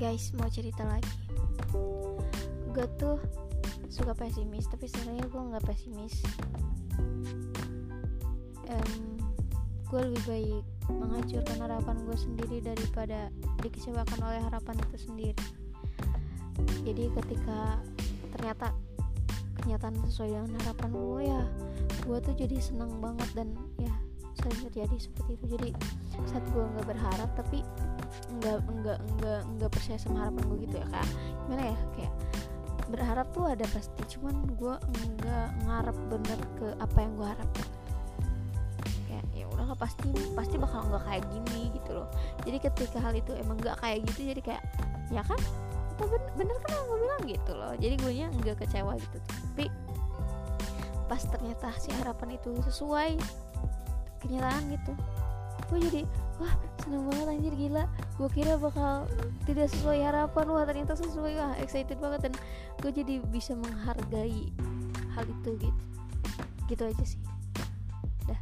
guys mau cerita lagi. Gue tuh suka pesimis tapi sebenarnya gue nggak pesimis. Um, gue lebih baik menghancurkan harapan gue sendiri daripada dikecewakan oleh harapan itu sendiri. Jadi ketika ternyata kenyataan sesuai dengan harapan gue ya gue tuh jadi senang banget dan ya sering terjadi seperti itu. Jadi saat gue nggak berharap tapi nggak nggak nggak nggak percaya sama harapan gue gitu ya kayak gimana ya? Kayak berharap tuh ada pasti cuman gue nggak ngarep bener ke apa yang gue harap. Kayak ya udah pasti pasti bakal nggak kayak gini gitu loh. Jadi ketika hal itu emang nggak kayak gitu jadi kayak ya kan? Bener, bener kan yang gue bilang? gitu loh. Jadi gue nya nggak kecewa gitu. Tapi pas ternyata si harapan itu sesuai kenyataan gitu. Gue jadi wah seneng banget anjir gila. Gue kira bakal tidak sesuai harapan. Wah ternyata sesuai. Wah excited banget dan gue jadi bisa menghargai hal itu gitu. Gitu aja sih. Dah